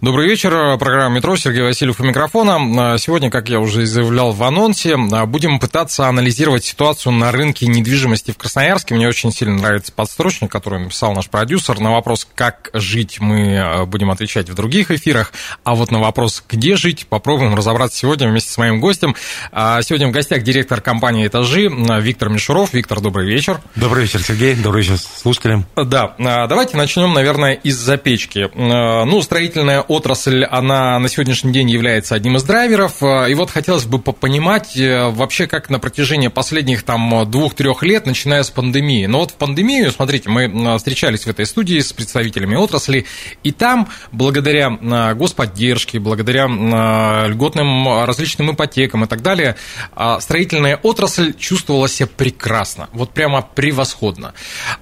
Добрый вечер. Программа «Метро». Сергей Васильев у микрофона. Сегодня, как я уже заявлял в анонсе, будем пытаться анализировать ситуацию на рынке недвижимости в Красноярске. Мне очень сильно нравится подстрочник, который написал наш продюсер. На вопрос, как жить, мы будем отвечать в других эфирах. А вот на вопрос, где жить, попробуем разобраться сегодня вместе с моим гостем. Сегодня в гостях директор компании «Этажи» Виктор Мишуров. Виктор, добрый вечер. Добрый вечер, Сергей. Добрый вечер слушателям. Да, давайте начнем, наверное, из запечки. Ну, строительная отрасль, она на сегодняшний день является одним из драйверов. И вот хотелось бы понимать э, вообще, как на протяжении последних там двух-трех лет, начиная с пандемии. Но вот в пандемию, смотрите, мы встречались в этой студии с представителями отрасли, и там, благодаря господдержке, благодаря льготным различным ипотекам и так далее, а, строительная отрасль чувствовала себя прекрасно, вот прямо превосходно.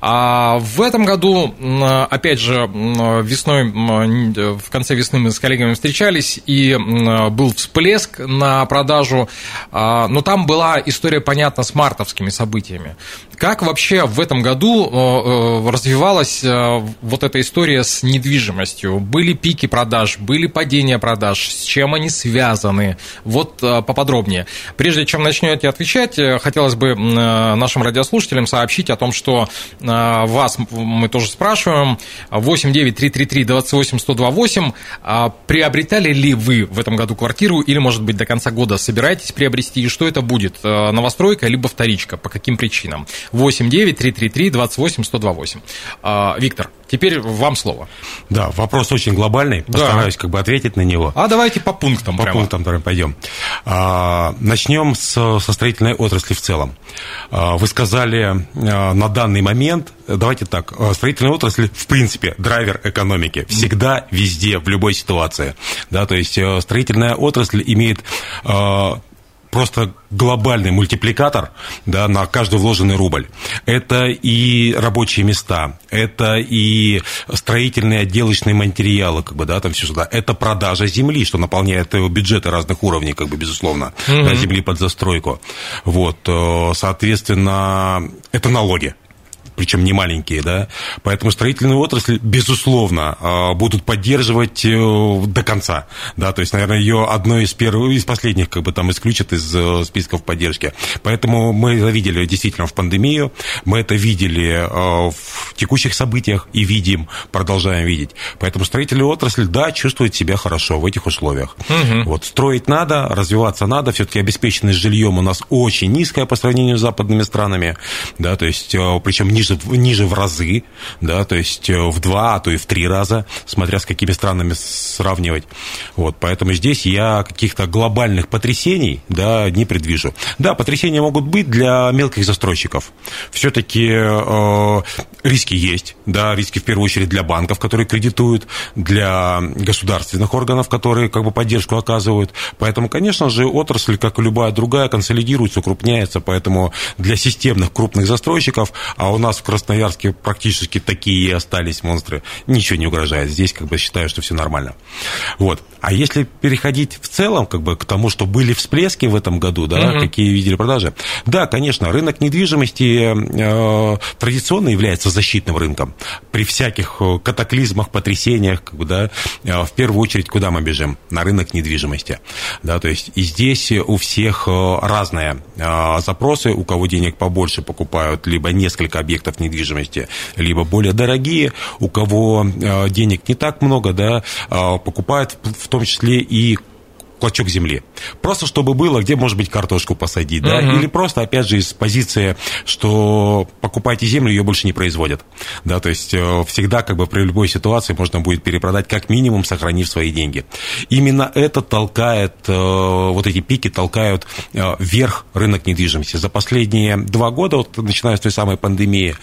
А в этом году, опять же, весной, в конце весны мы с коллегами встречались, и был всплеск на продажу, а, но там была история, понятно, с мартовскими событиями. Как вообще в этом году э, развивалась э, вот эта история с недвижимостью? Были пики продаж, были падения продаж, с чем они связаны? Вот э, поподробнее. Прежде чем начнете отвечать, хотелось бы нашим радиослушателям сообщить о том, что вас мы тоже спрашиваем. 8 9 333 28 128. Приобретали ли вы в этом году квартиру или, может быть, до конца года собираетесь приобрести? И что это будет? Новостройка либо вторичка? По каким причинам? 89 333 28 128. Виктор, теперь вам слово. Да, вопрос очень глобальный. Постараюсь да. как бы ответить на него. А давайте по пунктам По прямо. пунктам давай пойдем. А, начнем с, со строительной отрасли в целом. А, вы сказали а, на данный момент, давайте так, строительная отрасль, в принципе, драйвер экономики. Всегда, везде, в любой ситуации. Да, то есть строительная отрасль имеет просто глобальный мультипликатор да, на каждый вложенный рубль. Это и рабочие места, это и строительные отделочные материалы, как бы, да, там все сюда. Это продажа земли, что наполняет бюджеты разных уровней, как бы, безусловно, mm-hmm. да, земли под застройку. Вот, э, соответственно, это налоги причем не маленькие, да, поэтому строительную отрасль, безусловно, а, будут поддерживать э, до конца, да, то есть, наверное, ее одно из первых, из последних, как бы, там, исключат из э, списков поддержки, поэтому мы это видели действительно в пандемию, мы это видели э, в текущих событиях и видим, продолжаем видеть, поэтому строительная отрасль, да, чувствует себя хорошо в этих условиях. Угу. Вот, строить надо, развиваться надо, все-таки обеспеченность жильем у нас очень низкая по сравнению с западными странами, да, то есть, причем ниже ниже, ниже в разы, да, то есть э, в два, а то и в три раза, смотря с какими странами сравнивать. Вот, поэтому здесь я каких-то глобальных потрясений, да, не предвижу. Да, потрясения могут быть для мелких застройщиков. Все-таки э, риски есть, да, риски в первую очередь для банков, которые кредитуют, для государственных органов, которые как бы поддержку оказывают. Поэтому, конечно же, отрасль, как и любая другая, консолидируется, укрупняется, поэтому для системных крупных застройщиков, а у нас в Красноярске практически такие и остались монстры. Ничего не угрожает. Здесь как бы считаю, что все нормально. Вот. А если переходить в целом как бы, к тому, что были всплески в этом году, да, угу. какие видели продажи, да, конечно, рынок недвижимости э, традиционно является защитным рынком. При всяких э, катаклизмах, потрясениях, как бы, да, э, в первую очередь, куда мы бежим? На рынок недвижимости. Да, то есть и здесь у всех э, разные э, запросы, у кого денег побольше покупают либо несколько объектов недвижимости, либо более дорогие, у кого э, денег не так много, да, э, покупают в том числе и клочок земли. Просто чтобы было, где, может быть, картошку посадить, да, угу. или просто, опять же, из позиции, что покупайте землю, ее больше не производят, да, то есть э, всегда, как бы, при любой ситуации можно будет перепродать, как минимум, сохранив свои деньги. Именно это толкает, э, вот эти пики толкают э, вверх рынок недвижимости. За последние два года, вот, начиная с той самой пандемии,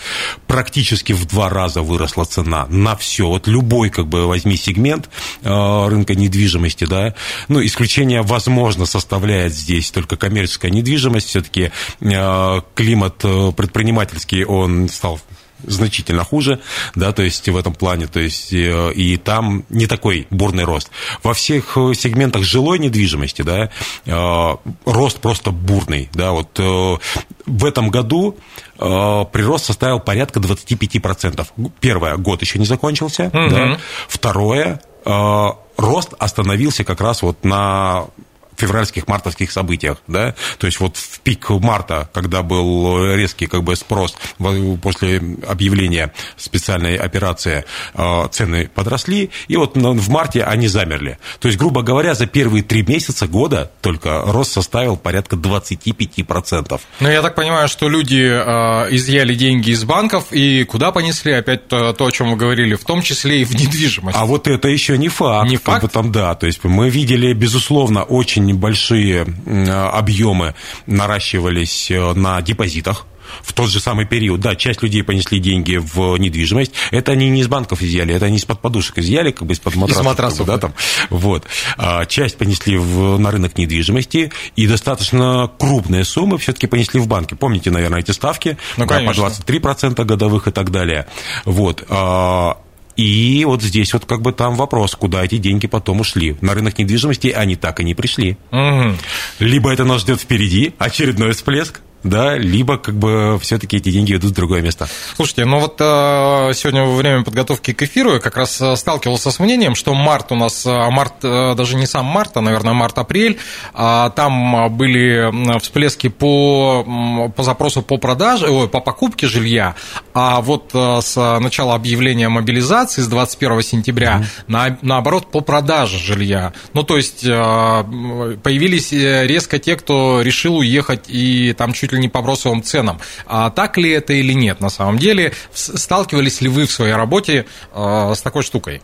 практически в два раза выросла цена на все. Вот любой, как бы, возьми сегмент рынка недвижимости, да, ну, исключение, возможно, составляет здесь только коммерческая недвижимость. Все-таки климат предпринимательский, он стал значительно хуже, да, то есть в этом плане, то есть э, и там не такой бурный рост. Во всех э, сегментах жилой недвижимости, да, э, рост просто бурный, да, вот в этом году прирост составил порядка 25%. Первое, год еще не закончился, угу. да. Второе, рост остановился как раз вот на февральских, мартовских событиях, да, то есть вот в пик марта, когда был резкий как бы спрос после объявления специальной операции, э, цены подросли, и вот в марте они замерли. То есть, грубо говоря, за первые три месяца года только рост составил порядка 25%. Ну, я так понимаю, что люди э, изъяли деньги из банков и куда понесли? Опять то, то, о чем вы говорили, в том числе и в недвижимость. А вот это еще не факт. Не факт? Там, да, то есть мы видели, безусловно, очень очень большие объемы наращивались э, на депозитах, в тот же самый период. Да, часть людей понесли деньги в недвижимость. Это они не из банков изъяли, это они из-под подушек изъяли, как бы из-под матрасов. Из матрасов. да, там. Вот. А часть понесли в, на рынок недвижимости, и достаточно крупные суммы все-таки понесли в банки. Помните, наверное, эти ставки? Ну, да, по 23% годовых и так далее. Вот. А, и вот здесь вот как бы там вопрос, куда эти деньги потом ушли. На рынок недвижимости они так и не пришли. Угу. Либо это нас ждет впереди очередной всплеск, да, либо как бы все-таки эти деньги идут в другое место. Слушайте, ну вот э, сегодня во время подготовки к эфиру я как раз э, сталкивался с мнением, что март у нас, э, март, даже не сам март, а, наверное, март-апрель, а там были всплески по, по запросу по продаже, ой, по покупке жилья, а вот с начала объявления мобилизации с 21 сентября, mm-hmm. на, наоборот, по продаже жилья. Ну, то есть появились резко те, кто решил уехать и там чуть ли не по бросовым ценам. А так ли это или нет на самом деле? Сталкивались ли вы в своей работе э, с такой штукой?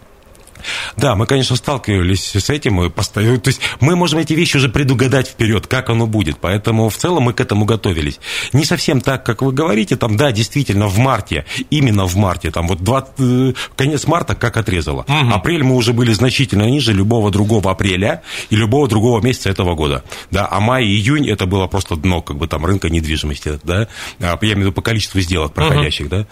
Да, мы, конечно, сталкивались с этим, и постоянно, то есть мы можем эти вещи уже предугадать вперед, как оно будет, поэтому в целом мы к этому готовились. Не совсем так, как вы говорите, там, да, действительно, в марте, именно в марте, там вот 20, э, конец марта как отрезало. Угу. Апрель мы уже были значительно ниже любого другого апреля и любого другого месяца этого года, да, а май и июнь это было просто дно, как бы там рынка недвижимости, да, а, я имею в виду по количеству сделок проходящих, угу. да,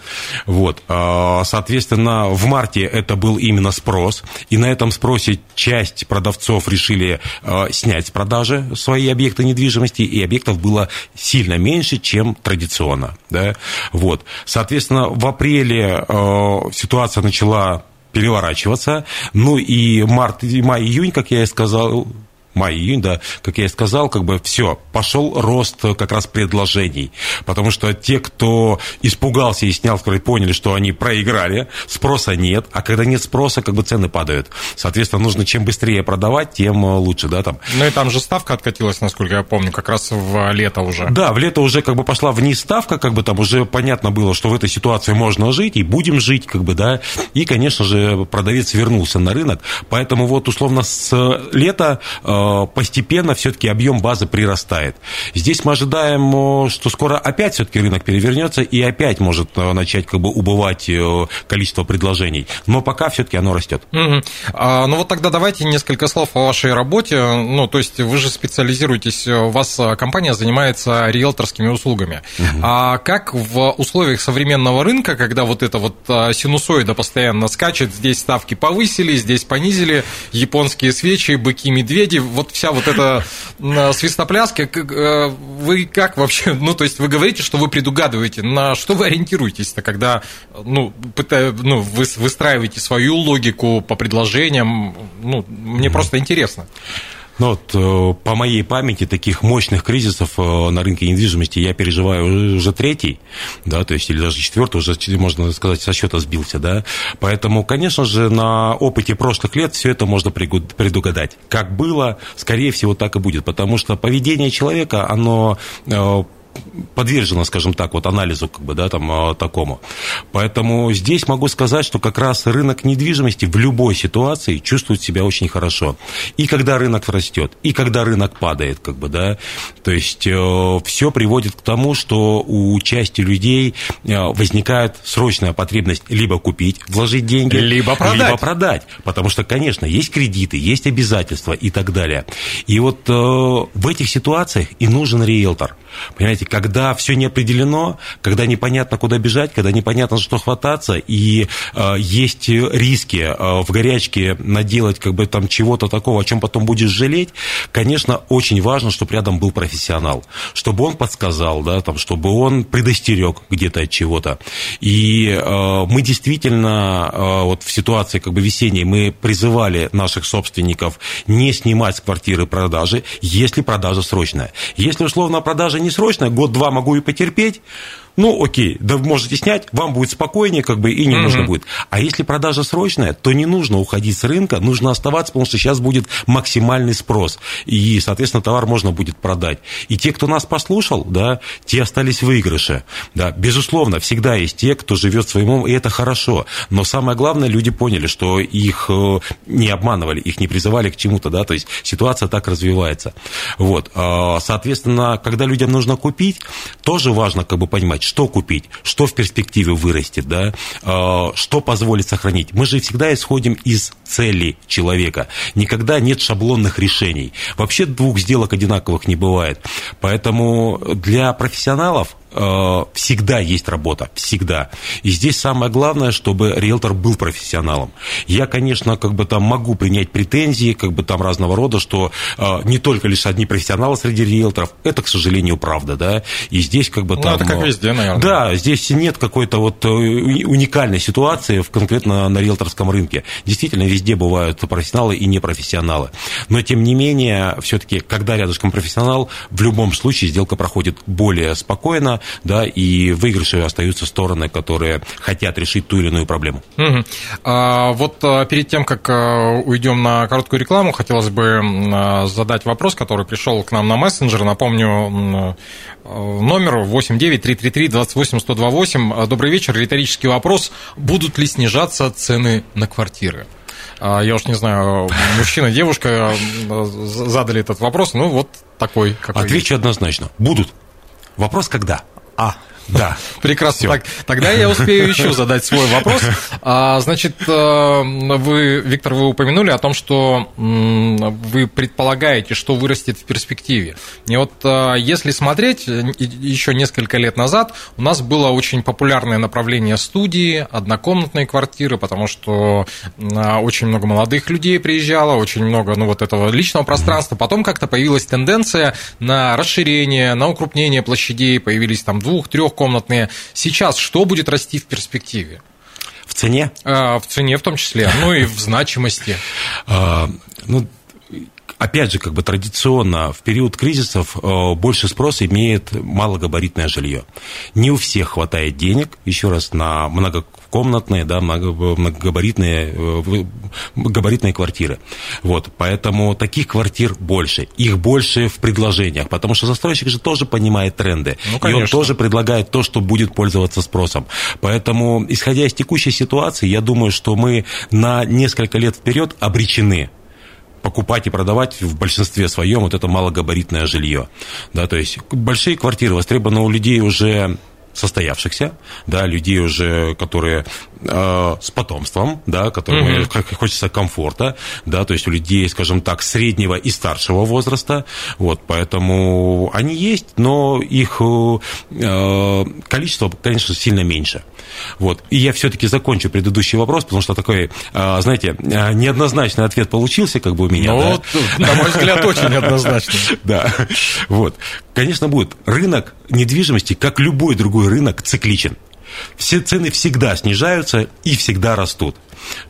вот, а, соответственно, в марте это был именно спрос, и на этом спросе часть продавцов решили э, снять с продажи свои объекты недвижимости, и объектов было сильно меньше, чем традиционно. Да? Вот. Соответственно, в апреле э, ситуация начала переворачиваться. Ну и март, май-июнь, как я и сказал, май-июнь, да, как я и сказал, как бы все, пошел рост как раз предложений, потому что те, кто испугался и снял, которые поняли, что они проиграли, спроса нет, а когда нет спроса, как бы цены падают. Соответственно, нужно чем быстрее продавать, тем лучше, да, там. Ну и там же ставка откатилась, насколько я помню, как раз в лето уже. Да, в лето уже как бы пошла вниз ставка, как бы там уже понятно было, что в этой ситуации можно жить и будем жить, как бы, да, и, конечно же, продавец вернулся на рынок, поэтому вот условно с лета э, Э, постепенно все-таки объем базы прирастает. Здесь мы ожидаем, э, что скоро опять все-таки рынок перевернется и опять может э, начать как бы убывать количество предложений. Но пока все-таки оно растет. Угу. А, ну вот тогда давайте несколько слов о вашей работе. Ну, то есть вы же специализируетесь, у вас компания занимается риэлторскими услугами. Угу. А как в условиях современного рынка, когда вот эта вот синусоида постоянно скачет, здесь ставки повысили, здесь понизили, японские свечи, быки-медведи, вот вся вот эта свистопляска, э, вы как вообще, ну, то есть вы говорите, что вы предугадываете, на что вы ориентируетесь-то, когда, ну, пытая, ну вы выстраиваете свою логику по предложениям, ну, мне mm-hmm. просто интересно. Ну, вот, э, по моей памяти таких мощных кризисов э, на рынке недвижимости я переживаю уже третий, да, то есть или даже четвертый, уже, можно сказать, со счета сбился, да. Поэтому, конечно же, на опыте прошлых лет все это можно предугадать. Как было, скорее всего, так и будет, потому что поведение человека, оно э, подвержена, скажем так, вот анализу как бы, да, там, а, такому. Поэтому здесь могу сказать, что как раз рынок недвижимости в любой ситуации чувствует себя очень хорошо. И когда рынок растет, и когда рынок падает, как бы, да, то есть э, все приводит к тому, что у части людей э, возникает срочная потребность либо купить, вложить деньги, либо продать. либо продать. Потому что, конечно, есть кредиты, есть обязательства и так далее. И вот э, в этих ситуациях и нужен риэлтор. Понимаете, когда все не определено, когда непонятно, куда бежать, когда непонятно, за что хвататься, и э, есть риски э, в горячке наделать как бы там чего-то такого, о чем потом будешь жалеть, конечно, очень важно, чтобы рядом был профессионал, чтобы он подсказал, да, там, чтобы он предостерег где-то от чего-то. И э, мы действительно э, вот в ситуации как бы весенней мы призывали наших собственников не снимать с квартиры продажи, если продажа срочная. Если условно продажа не срочная, год-два могу и потерпеть, ну, окей, да можете снять, вам будет спокойнее, как бы, и не нужно будет. А если продажа срочная, то не нужно уходить с рынка, нужно оставаться, потому что сейчас будет максимальный спрос, и, соответственно, товар можно будет продать. И те, кто нас послушал, да, те остались в выигрыше, да, безусловно, всегда есть те, кто живет своим умом, и это хорошо, но самое главное, люди поняли, что их э, не обманывали, их не призывали к чему-то, да, то есть ситуация так развивается. Вот, а, соответственно, когда людям нужно купить, тоже важно, как бы, понимать, что купить, что в перспективе вырастет, да, а, что позволит сохранить. Мы же всегда исходим из цели человека. Никогда нет шаблонных решений. Вообще двух сделок одинаковых не бывает. Поэтому для профессионалов всегда есть работа, всегда. И здесь самое главное, чтобы риэлтор был профессионалом. Я, конечно, как бы там могу принять претензии, как бы там разного рода, что э, не только лишь одни профессионалы среди риэлторов, это, к сожалению, правда, да. И здесь как бы ну, там... это как везде, наверное. Да, здесь нет какой-то вот э, уникальной ситуации в, конкретно на риэлторском рынке. Действительно, везде бывают профессионалы и непрофессионалы. Но, тем не менее, все-таки, когда рядышком профессионал, в любом случае сделка проходит более спокойно, да, и выигрыши остаются стороны, которые хотят решить ту или иную проблему. Угу. А, вот а, перед тем, как а, уйдем на короткую рекламу, хотелось бы а, задать вопрос, который пришел к нам на мессенджер. Напомню, номер 89333 Добрый вечер. Риторический вопрос. Будут ли снижаться цены на квартиры? Я уж не знаю, мужчина, девушка задали этот вопрос. Ну, вот такой. Отвечу есть. однозначно. Будут. Вопрос когда? А, да. Прекрасно. Так, тогда я успею еще задать свой вопрос. А, значит, э, вы, Виктор, вы упомянули о том, что вы предполагаете, что вырастет в перспективе. И вот э, если смотреть, э, еще несколько лет назад у нас было очень популярное направление студии, однокомнатные квартиры, потому что очень много молодых людей приезжало, очень много ну, вот этого личного пространства. Потом как-то появилась тенденция на расширение, на укрупнение площадей, появились там двух, трех двухкомнатные. Сейчас что будет расти в перспективе? В цене? А, в цене в том числе, ну и в значимости. А, ну, опять же, как бы традиционно в период кризисов э, больше спроса имеет малогабаритное жилье. Не у всех хватает денег, еще раз, на много комнатные, да, многогабаритные, э, габаритные квартиры. Вот, поэтому таких квартир больше. Их больше в предложениях, потому что застройщик же тоже понимает тренды. Ну, и он тоже предлагает то, что будет пользоваться спросом. Поэтому, исходя из текущей ситуации, я думаю, что мы на несколько лет вперед обречены покупать и продавать в большинстве своем вот это малогабаритное жилье. Да, то есть большие квартиры востребованы у людей уже состоявшихся, да, людей уже, которые с потомством, да, которым mm-hmm. хочется комфорта, да, то есть у людей, скажем так, среднего и старшего возраста, вот, поэтому они есть, но их э, количество, конечно, сильно меньше. Вот. И я все-таки закончу предыдущий вопрос, потому что такой, э, знаете, э, неоднозначный ответ получился, как бы у меня. Ну, да? на мой взгляд, очень неоднозначный. Да, вот. Конечно, будет. Рынок недвижимости, как любой другой рынок, цикличен. Все цены всегда снижаются и всегда растут.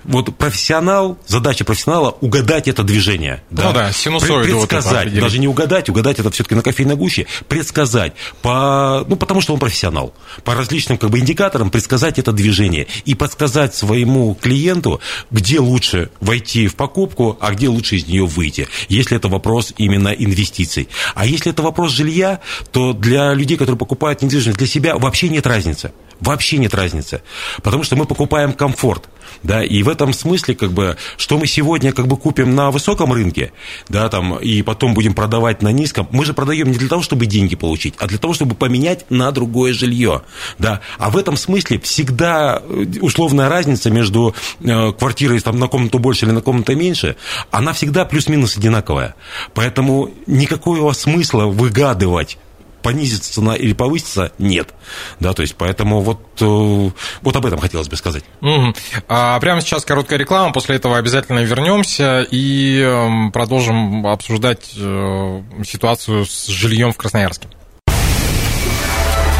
Вот профессионал, задача профессионала угадать это движение. Ну да, да синусоиду предсказать, вот даже не угадать, угадать это все-таки на кофейной гуще, предсказать по, ну потому что он профессионал, по различным как бы индикаторам предсказать это движение и подсказать своему клиенту, где лучше войти в покупку, а где лучше из нее выйти, если это вопрос именно инвестиций. А если это вопрос жилья, то для людей, которые покупают недвижимость для себя, вообще нет разницы. Вообще нет разницы. Потому что мы покупаем комфорт. Да, и в этом смысле, как бы, что мы сегодня как бы купим на высоком рынке, да, там, и потом будем продавать на низком, мы же продаем не для того, чтобы деньги получить, а для того, чтобы поменять на другое жилье. Да. А в этом смысле всегда э, условная разница между э, квартирой там, на комнату больше или на комнату меньше, она всегда плюс-минус одинаковая. Поэтому никакого смысла выгадывать понизится цена или повысится, нет. Да, то есть, поэтому вот, э, вот об этом хотелось бы сказать. Угу. А прямо сейчас короткая реклама, после этого обязательно вернемся и эм, продолжим обсуждать э, ситуацию с жильем в Красноярске.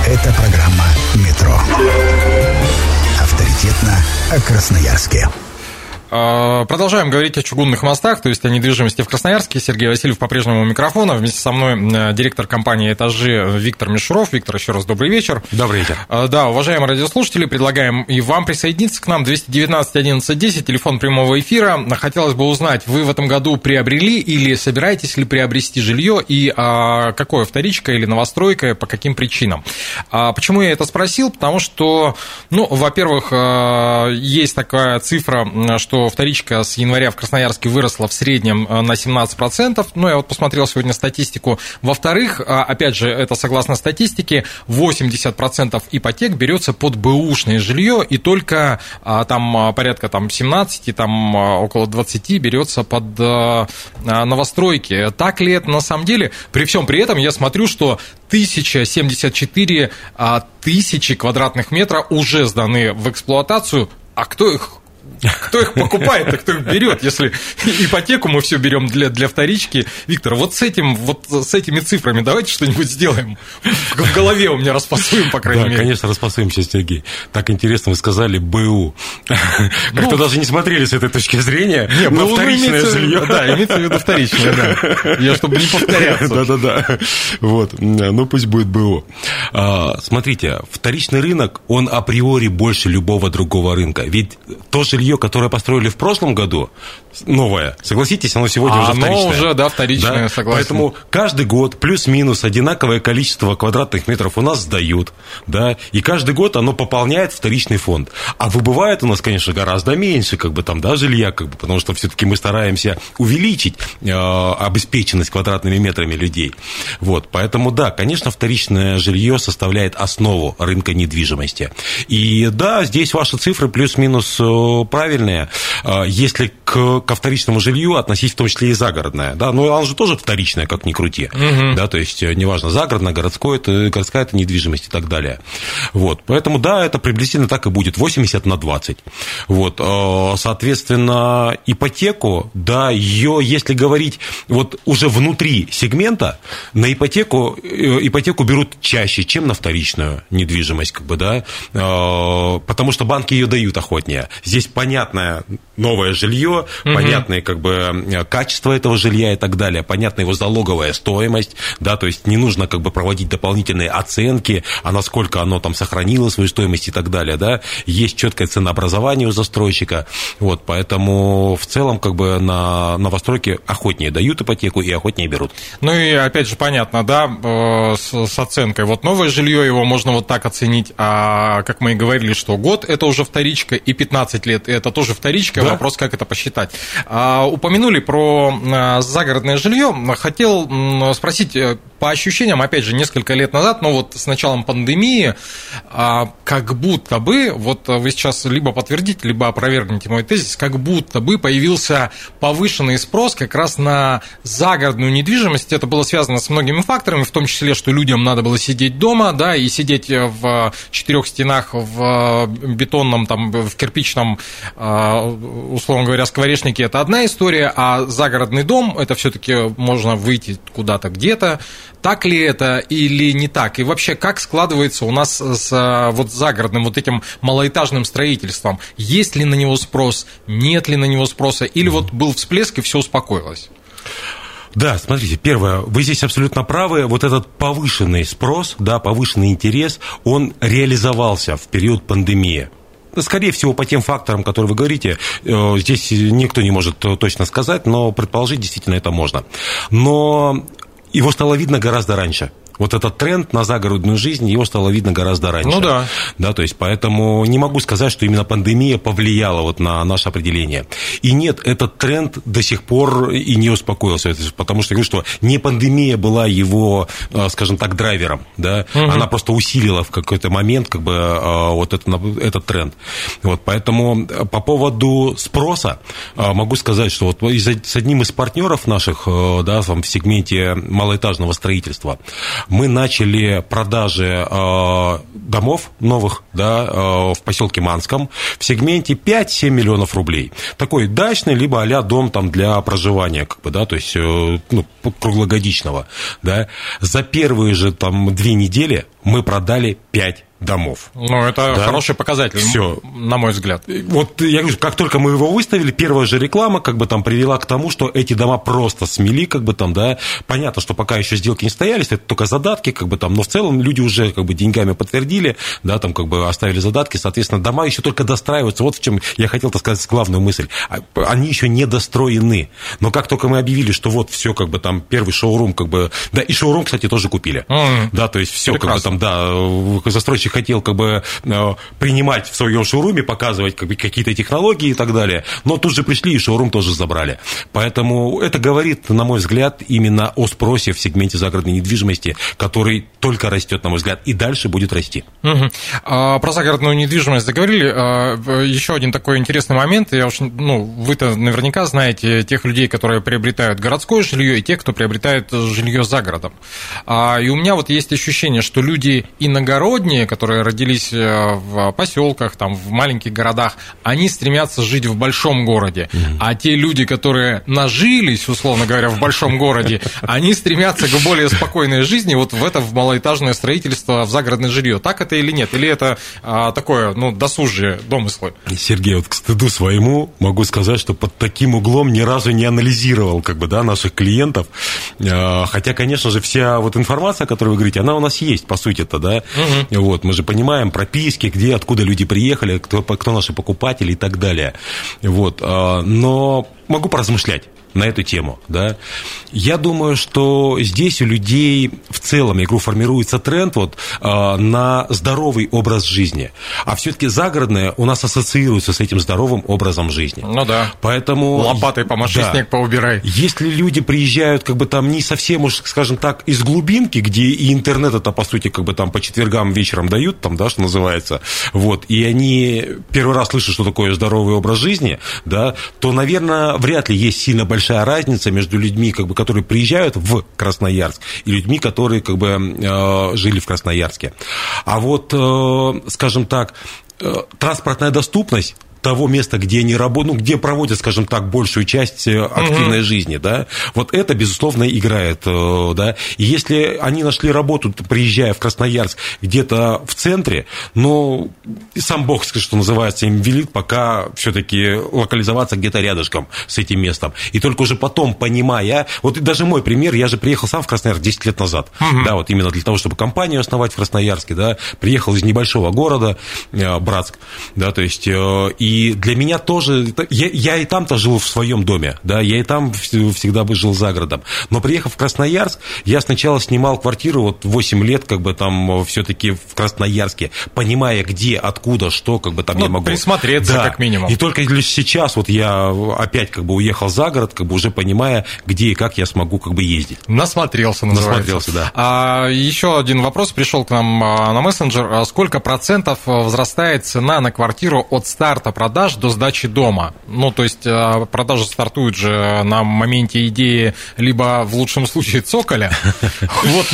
Это программа «Метро». Авторитетно о Красноярске. А, продолжаем говорить о чугунных мостах, то есть о недвижимости в Красноярске. Сергей Васильев по-прежнему у микрофона. Вместе со мной э, директор компании «Этажи» Виктор Мишуров. Виктор, еще раз добрый вечер. Добрый вечер. А, да, уважаемые радиослушатели, предлагаем и вам присоединиться к нам. 219 11 10, телефон прямого эфира. Хотелось бы узнать, вы в этом году приобрели или собираетесь ли приобрести жилье и а, какое вторичка или новостройка, по каким причинам? А, почему я это спросил? Потому что, ну, во-первых, а, есть такая цифра, что вторичка с января в Красноярске выросла в среднем э, на 17%. Ну, я вот посмотрел сегодня статистику. Во-вторых, а, опять же, это согласно статистике, 80% ипотек берется под бэушное жилье, и только а, там а, порядка там, 17, там около 20 берется под новостройки. Так ли это на самом деле? При всем при этом я смотрю, что 1074 тысячи квадратных метров уже сданы в эксплуатацию, а кто их кто их покупает, а кто их берет, если ипотеку мы все берем для, для вторички. Виктор, вот с этим, вот с этими цифрами давайте что-нибудь сделаем. В голове у меня распасуем, по крайней да, мере. конечно, распасуем сейчас, Сергей. Так интересно вы сказали БУ. Как-то ну, даже не смотрели с этой точки зрения не, на вторичное имеется, жилье. Да, имеется в виду вторичное, да. Я, чтобы не повторяться. Да-да-да. Вот. Ну, пусть будет БУ. А, смотрите, вторичный рынок, он априори больше любого другого рынка. Ведь то жилье, жилье, которое построили в прошлом году, новое, согласитесь, оно сегодня а уже вторичное. Оно уже, да, вторичное, да? согласен. Поэтому каждый год плюс-минус одинаковое количество квадратных метров у нас сдают, да, и каждый год оно пополняет вторичный фонд. А выбывает у нас, конечно, гораздо меньше, как бы там, да, жилья, как бы, потому что все-таки мы стараемся увеличить э, обеспеченность квадратными метрами людей. Вот, поэтому, да, конечно, вторичное жилье составляет основу рынка недвижимости. И да, здесь ваши цифры плюс-минус э, правильные, а, если к, ко вторичному жилью относить в том числе и загородное. Да? Но оно же тоже вторичное, как ни крути. Угу. Да? То есть, э, неважно, загородное, городское, это, городская это недвижимость и так далее. Вот. Поэтому, да, это приблизительно так и будет. 80 на 20. Вот. А, соответственно, ипотеку, да, ее, если говорить вот уже внутри сегмента, на ипотеку, э, ипотеку берут чаще, чем на вторичную недвижимость, как бы, да, а, потому что банки ее дают охотнее. Здесь понятное новое жилье, угу. понятное как бы качество этого жилья и так далее, понятная его залоговая стоимость, да, то есть не нужно как бы проводить дополнительные оценки, а насколько оно там сохранило свою стоимость и так далее, да, есть четкое ценообразование у застройщика, вот, поэтому в целом как бы на новостройке охотнее дают ипотеку и охотнее берут. Ну и опять же понятно, да, э, с, с оценкой, вот новое жилье, его можно вот так оценить, а как мы и говорили, что год это уже вторичка и 15 лет это тоже вторичка, да? вопрос, как это посчитать. А, упомянули про а, загородное жилье. Хотел спросить, э, по ощущениям, опять же, несколько лет назад, но вот с началом пандемии, а, как будто бы, вот вы сейчас либо подтвердите, либо опровергнете мой тезис, как будто бы появился повышенный спрос как раз на загородную недвижимость. Это было связано с многими факторами, в том числе, что людям надо было сидеть дома, да, и сидеть в четырех стенах в бетонном, там, в кирпичном, а, условно говоря, скворечнике это одна история, а загородный дом это все-таки можно выйти куда-то где-то, Так ли это или не так? И вообще, как складывается у нас с вот загородным вот этим малоэтажным строительством? Есть ли на него спрос, нет ли на него спроса, или вот был всплеск и все успокоилось? Да, смотрите, первое, вы здесь абсолютно правы, вот этот повышенный спрос, да, повышенный интерес, он реализовался в период пандемии. Скорее всего, по тем факторам, которые вы говорите, э, здесь никто не может точно сказать, но предположить действительно это можно. Но его стало видно гораздо раньше вот этот тренд на загородную жизнь, его стало видно гораздо раньше. Ну да. Да, то есть, поэтому не могу сказать, что именно пандемия повлияла вот на наше определение. И нет, этот тренд до сих пор и не успокоился, потому что я говорю, что не пандемия была его, э, скажем так, драйвером, да, угу. она просто усилила в какой-то момент как бы э, вот этот, этот тренд. Вот, поэтому э, по поводу спроса могу сказать, что вот с одним из партнеров наших, да, в сегменте малоэтажного строительства, мы начали продажи э, домов новых да, э, в поселке Манском в сегменте 5-7 миллионов рублей. Такой дачный, либо а дом там для проживания, как бы, да, то есть э, ну, круглогодичного. Да. За первые же там две недели мы продали 5 домов. Ну, это да? хороший показатель, Все. на мой взгляд. Вот я говорю, как только мы его выставили, первая же реклама как бы там привела к тому, что эти дома просто смели, как бы там, да. Понятно, что пока еще сделки не стоялись, это только задатки, как бы там, но в целом люди уже как бы деньгами подтвердили, да, там как бы оставили задатки, соответственно, дома еще только достраиваются. Вот в чем я хотел, так сказать, главную мысль. А, они еще не достроены. Но как только мы объявили, что вот все, как бы там первый шоурум, как бы, да, и шоурум, кстати, тоже купили. Mm. Да, то есть все, как бы там, да, застройщик хотел как бы э, принимать в своем шоуруме, показывать как бы, какие-то технологии и так далее, но тут же пришли и шоурум тоже забрали. Поэтому это говорит, на мой взгляд, именно о спросе в сегменте загородной недвижимости, который только растет, на мой взгляд, и дальше будет расти. Угу. А, про загородную недвижимость заговорили. А, еще один такой интересный момент. Я уж, ну, вы-то наверняка знаете тех людей, которые приобретают городское жилье, и тех, кто приобретает жилье за городом. А, и у меня вот есть ощущение, что люди иногородние, которые родились э, в поселках, там, в маленьких городах, они стремятся жить в большом городе. Mm-hmm. А те люди, которые нажились, условно говоря, в большом городе, они стремятся к более спокойной жизни, вот в это в малоэтажное строительство, в загородное жилье. Так это или нет? Или это а, такое, ну, досужие домыслы? Сергей, вот к стыду своему могу сказать, что под таким углом ни разу не анализировал, как бы, да, наших клиентов. А, хотя, конечно же, вся вот информация, о которой вы говорите, она у нас есть, по сути-то, да. Угу. Вот, мы же понимаем прописки, где, откуда люди приехали, кто, кто наши покупатели и так далее. Вот, а, но могу поразмышлять на эту тему. Да? Я думаю, что здесь у людей в целом, говорю, формируется тренд вот, э, на здоровый образ жизни. А все-таки загородное у нас ассоциируется с этим здоровым образом жизни. Ну да. Поэтому... Лопатой помаши, да. снег поубирай. Если люди приезжают как бы там не совсем уж, скажем так, из глубинки, где и интернет это, по сути, как бы там по четвергам вечером дают, там, да, что называется, вот, и они первый раз слышат, что такое здоровый образ жизни, да, то, наверное, вряд ли есть сильно большой большая разница между людьми, как бы, которые приезжают в Красноярск, и людьми, которые как бы, э, жили в Красноярске. А вот, э, скажем так, э, транспортная доступность того места, где они работают, ну, где проводят, скажем так, большую часть э, активной угу. жизни, да, вот это, безусловно, играет, э, да, и если они нашли работу, приезжая в Красноярск, где-то в центре, ну, сам Бог, что называется, им велит пока все-таки локализоваться где-то рядышком с этим местом, и только уже потом, понимая, вот даже мой пример, я же приехал сам в Красноярск 10 лет назад, угу. да, вот именно для того, чтобы компанию основать в Красноярске, да, приехал из небольшого города, э, Братск, да, то есть, и и для меня тоже, я, я и там-то жил в своем доме, да, я и там всегда бы жил за городом. Но приехав в Красноярск, я сначала снимал квартиру, вот 8 лет, как бы там все-таки в Красноярске, понимая, где, откуда, что, как бы там ну, я могу... присмотреться, да. как минимум. И только лишь сейчас вот я опять как бы уехал за город, как бы уже понимая, где и как я смогу как бы ездить. Насмотрелся, называется. Насмотрелся, да. А, еще один вопрос пришел к нам а, на мессенджер. А сколько процентов возрастает цена на квартиру от старта продаж до сдачи дома. Ну, то есть э, продажи стартуют же на моменте идеи либо в лучшем случае цоколя. Вот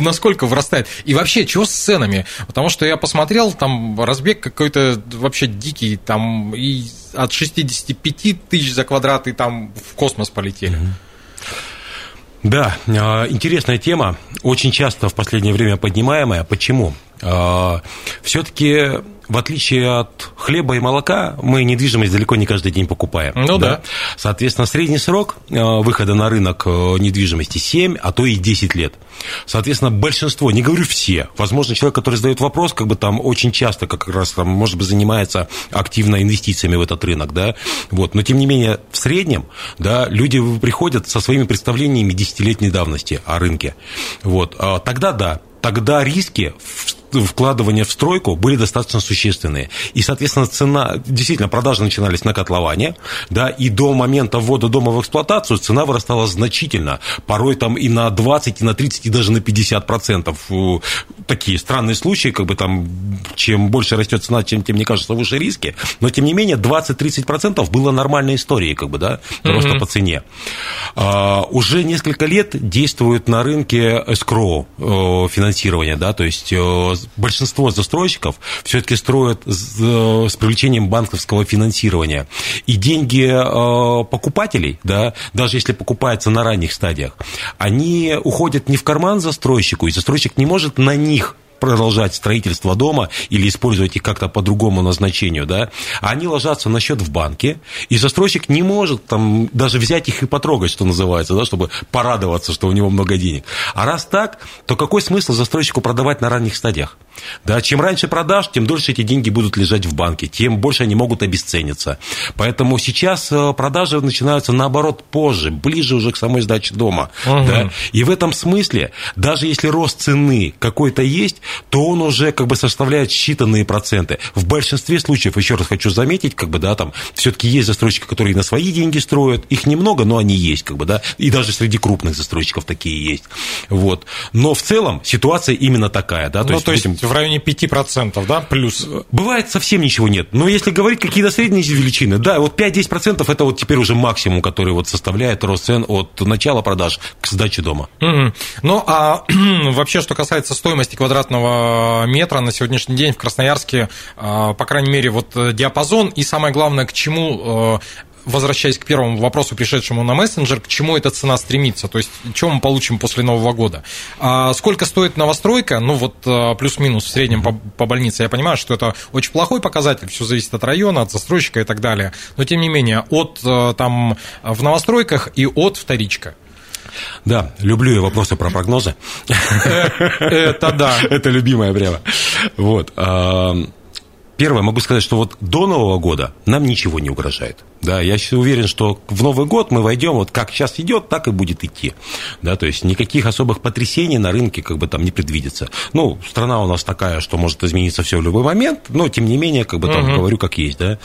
насколько вырастает. И вообще, чего с ценами? Потому что я посмотрел, там разбег какой-то вообще дикий, там и от 65 тысяч за квадрат и там в космос полетели. Да, а, интересная тема, очень часто в последнее время поднимаемая. Почему? А, Все-таки в отличие от хлеба и молока, мы недвижимость далеко не каждый день покупаем. Ну да. да. Соответственно, средний срок э, выхода на рынок э, недвижимости 7, а то и 10 лет. Соответственно, большинство, не говорю все, возможно, человек, который задает вопрос, как бы там очень часто как раз там, может быть, занимается активно инвестициями в этот рынок, да, вот, но тем не менее, в среднем, да, люди приходят со своими представлениями десятилетней давности о рынке, вот, а тогда да, тогда риски вкладывания в стройку были достаточно существенные. И, соответственно, цена, действительно, продажи начинались на котловане, да, и до момента ввода дома в эксплуатацию цена вырастала значительно, порой там и на 20, и на 30, и даже на 50 процентов. Такие странные случаи, как бы там, чем больше растет цена, тем, тем мне кажется, выше риски, но, тем не менее, 20-30 процентов было нормальной историей, как бы, да, просто mm-hmm. по цене. А, уже несколько лет действует на рынке escrow э, финансирования, да, то есть э, большинство застройщиков все-таки строят с, с привлечением банковского финансирования. И деньги э, покупателей, да, даже если покупается на ранних стадиях, они уходят не в карман застройщику, и застройщик не может на них продолжать строительство дома или использовать их как-то по другому назначению, да, они ложатся на счет в банке, и застройщик не может там даже взять их и потрогать, что называется, да, чтобы порадоваться, что у него много денег. А раз так, то какой смысл застройщику продавать на ранних стадиях? Да, чем раньше продашь, тем дольше эти деньги будут лежать в банке, тем больше они могут обесцениться. Поэтому сейчас э, продажи начинаются наоборот позже, ближе уже к самой сдаче дома. Угу. Да? И в этом смысле, даже если рост цены какой-то есть, то он уже как бы составляет считанные проценты. В большинстве случаев, еще раз хочу заметить, как бы, да, там все-таки есть застройщики, которые на свои деньги строят, их немного, но они есть, как бы, да, и даже среди крупных застройщиков такие есть. Вот. Но в целом ситуация именно такая, да. То ну, есть, то есть. В районе 5%, да, плюс? Бывает совсем ничего нет. Но если говорить какие-то средние величины, да, вот 5-10% это вот теперь уже максимум, который вот составляет рост цен от начала продаж к сдаче дома. Угу. Ну, а вообще, что касается стоимости квадратного метра на сегодняшний день в Красноярске, а, по крайней мере, вот э, диапазон, и самое главное, к чему э, возвращаясь к первому вопросу, пришедшему на мессенджер, к чему эта цена стремится? То есть, что мы получим после Нового года? А сколько стоит новостройка? Ну, вот э, плюс-минус в среднем по, по больнице. Я понимаю, что это очень плохой показатель, все зависит от района, от застройщика и так далее. Но, тем не менее, от там в новостройках и от вторичка. Да, люблю я вопросы про прогнозы. Это да. Это любимое прямо. Вот. Первое, могу сказать, что вот до Нового года нам ничего не угрожает. Да, я уверен, что в Новый год мы войдем, вот как сейчас идет, так и будет идти. Да, то есть никаких особых потрясений на рынке как бы там не предвидится. Ну, страна у нас такая, что может измениться все в любой момент, но тем не менее, как бы там угу. говорю, как есть, да.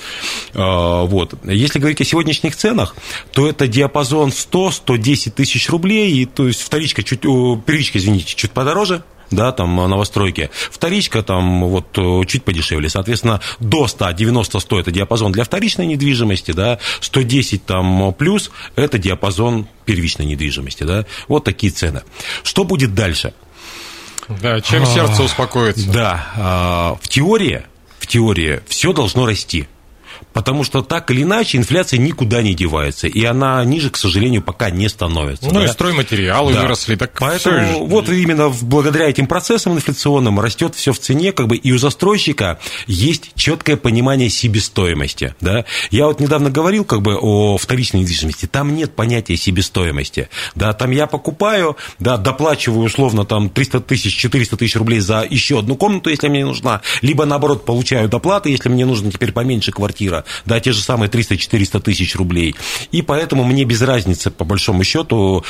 А, вот. Если говорить о сегодняшних ценах, то это диапазон 100-110 тысяч рублей, и, то есть вторичка чуть, первичка, извините, чуть подороже, да, там новостройки. Вторичка там вот э, чуть подешевле, соответственно, до 100, 90-100 это диапазон для вторичной недвижимости, да, 110 там плюс это диапазон первичной недвижимости, да, вот такие цены. Что будет дальше? Да, чем сердце а, успокоится. Да, а, в теории, в теории все должно расти. Потому что так или иначе инфляция никуда не девается. И она ниже, к сожалению, пока не становится. Ну да? и стройматериалы да. выросли. Так Поэтому вот именно благодаря этим процессам инфляционным растет все в цене, как бы и у застройщика есть четкое понимание себестоимости. Да? Я вот недавно говорил как бы о вторичной недвижимости. Там нет понятия себестоимости. Да, там я покупаю, да, доплачиваю условно там 300 тысяч, 400 тысяч рублей за еще одну комнату, если мне нужна, либо наоборот получаю доплаты, если мне нужно теперь поменьше квартира да, те же самые 300-400 тысяч рублей. И поэтому мне без разницы, по большому счету,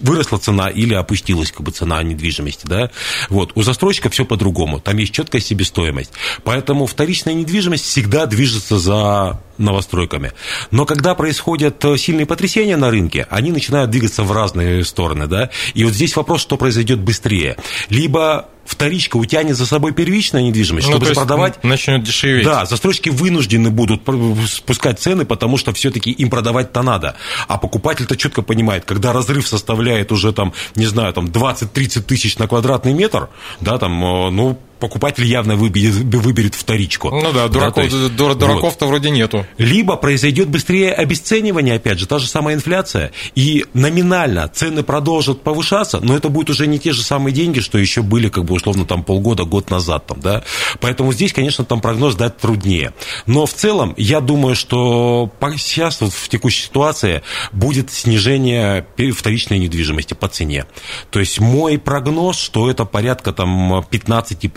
выросла цена или опустилась как бы цена недвижимости, да. Вот. У застройщика все по-другому. Там есть четкая себестоимость. Поэтому вторичная недвижимость всегда движется за новостройками. Но когда происходят сильные потрясения на рынке, они начинают двигаться в разные стороны, да. И вот здесь вопрос, что произойдет быстрее. Либо вторичка утянет за собой первичная недвижимость, ну, чтобы продавать. Начнет дешеветь. Да, застройщики вынуждены будут спускать цены, потому что все-таки им продавать-то надо. А покупатель-то четко понимает, когда разрыв составляет уже там, не знаю, там 20-30 тысяч на квадратный метр, да, там, э, ну, покупатель явно выберет, выберет вторичку. Ну да, дураков, да, есть, дураков-то вот. вроде нету. Либо произойдет быстрее обесценивание, опять же, та же самая инфляция, и номинально цены продолжат повышаться, но это будет уже не те же самые деньги, что еще были, как бы, условно, там полгода, год назад. Там, да? Поэтому здесь, конечно, там прогноз дать труднее. Но в целом, я думаю, что сейчас вот в текущей ситуации будет снижение вторичной недвижимости по цене. То есть мой прогноз, что это порядка там 15%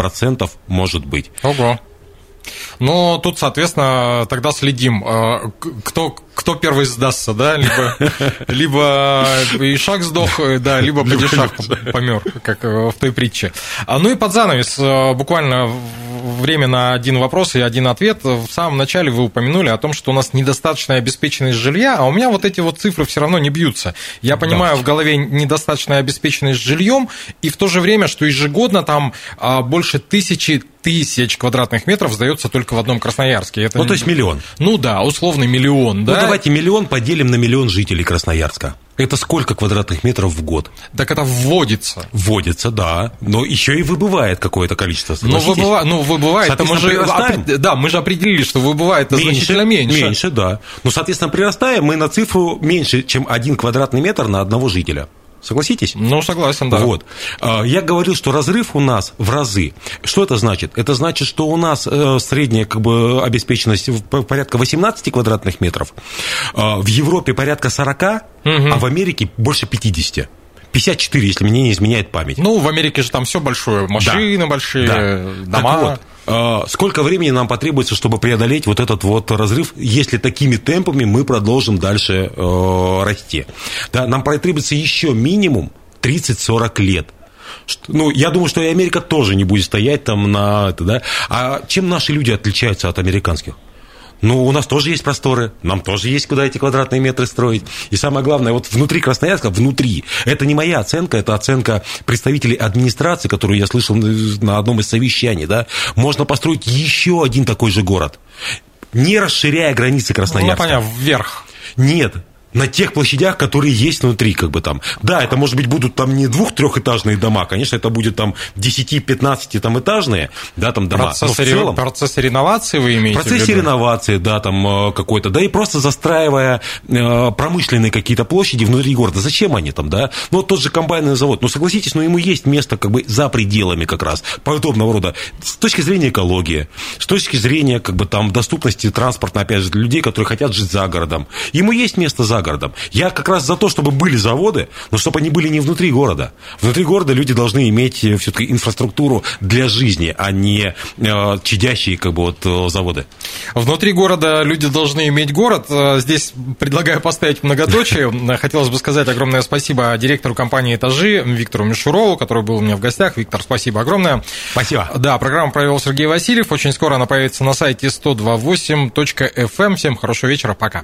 может быть. Ого. Ну, тут, соответственно, тогда следим, э, кто, кто первый сдастся, да, либо, либо Ишак сдох, э, да, либо Падишах помер, как в той притче. А, ну и под занавес, э, буквально время на один вопрос и один ответ. В самом начале вы упомянули о том, что у нас недостаточная обеспеченность жилья, а у меня вот эти вот цифры все равно не бьются. Я понимаю, да. в голове недостаточная обеспеченность жильем, и в то же время, что ежегодно там а, больше тысячи тысяч квадратных метров сдается только в одном Красноярске. Это... Ну, то есть миллион. Ну да, условный миллион, ну, да. Ну, давайте миллион поделим на миллион жителей Красноярска. Это сколько квадратных метров в год? Так это вводится. Вводится, да. Но еще и выбывает какое-то количество. Ну, выбыва... ну, выбывает. Это мы же... Да, мы же определили, что выбывает меньше, значительно меньше. Меньше, да. Ну, соответственно, прирастаем мы на цифру меньше, чем один квадратный метр на одного жителя. Согласитесь? Ну, согласен, да. Вот. А, я говорил, что разрыв у нас в разы. Что это значит? Это значит, что у нас э, средняя как бы, обеспеченность порядка 18 квадратных метров, а, в Европе порядка 40, угу. а в Америке больше 50. 54, если мне не изменяет память. Ну, в Америке же там все большое, машины да. большие, да. дома. Так вот, а, сколько времени нам потребуется, чтобы преодолеть вот этот вот разрыв, если такими темпами мы продолжим дальше э, расти? Да, нам потребуется еще минимум 30-40 лет. Ну, я думаю, что и Америка тоже не будет стоять там на это, да. А чем наши люди отличаются от американских? Ну, у нас тоже есть просторы, нам тоже есть куда эти квадратные метры строить. И самое главное, вот внутри Красноярска, внутри, это не моя оценка, это оценка представителей администрации, которую я слышал на одном из совещаний, да, можно построить еще один такой же город, не расширяя границы Красноярска. Ну, понятно, вверх. Нет, на тех площадях, которые есть внутри, как бы там. Да, это, может быть, будут там не двух-трехэтажные дома, конечно, это будет там 10-15 там этажные, да, там дома. Процесс, Но в целом, процесс реновации вы имеете Процесс в виду? реновации, да, там э, какой-то, да, и просто застраивая э, промышленные какие-то площади внутри города. Зачем они там, да? Ну, вот тот же комбайный завод, ну, согласитесь, но ему есть место как бы за пределами как раз, подобного рода, с точки зрения экологии, с точки зрения как бы там доступности транспорта, опять же, для людей, которые хотят жить за городом. Ему есть место за городом. Я как раз за то, чтобы были заводы, но чтобы они были не внутри города. Внутри города люди должны иметь э, все-таки инфраструктуру для жизни, а не э, чадящие как бы вот э, заводы. Внутри города люди должны иметь город. Э, здесь предлагаю поставить многоточие. Хотелось бы сказать огромное спасибо директору компании «Этажи» Виктору Мишурову, который был у меня в гостях. Виктор, спасибо огромное. Спасибо. Да, программу провел Сергей Васильев. Очень скоро она появится на сайте 128.fm. Эм. Всем хорошего вечера. Пока.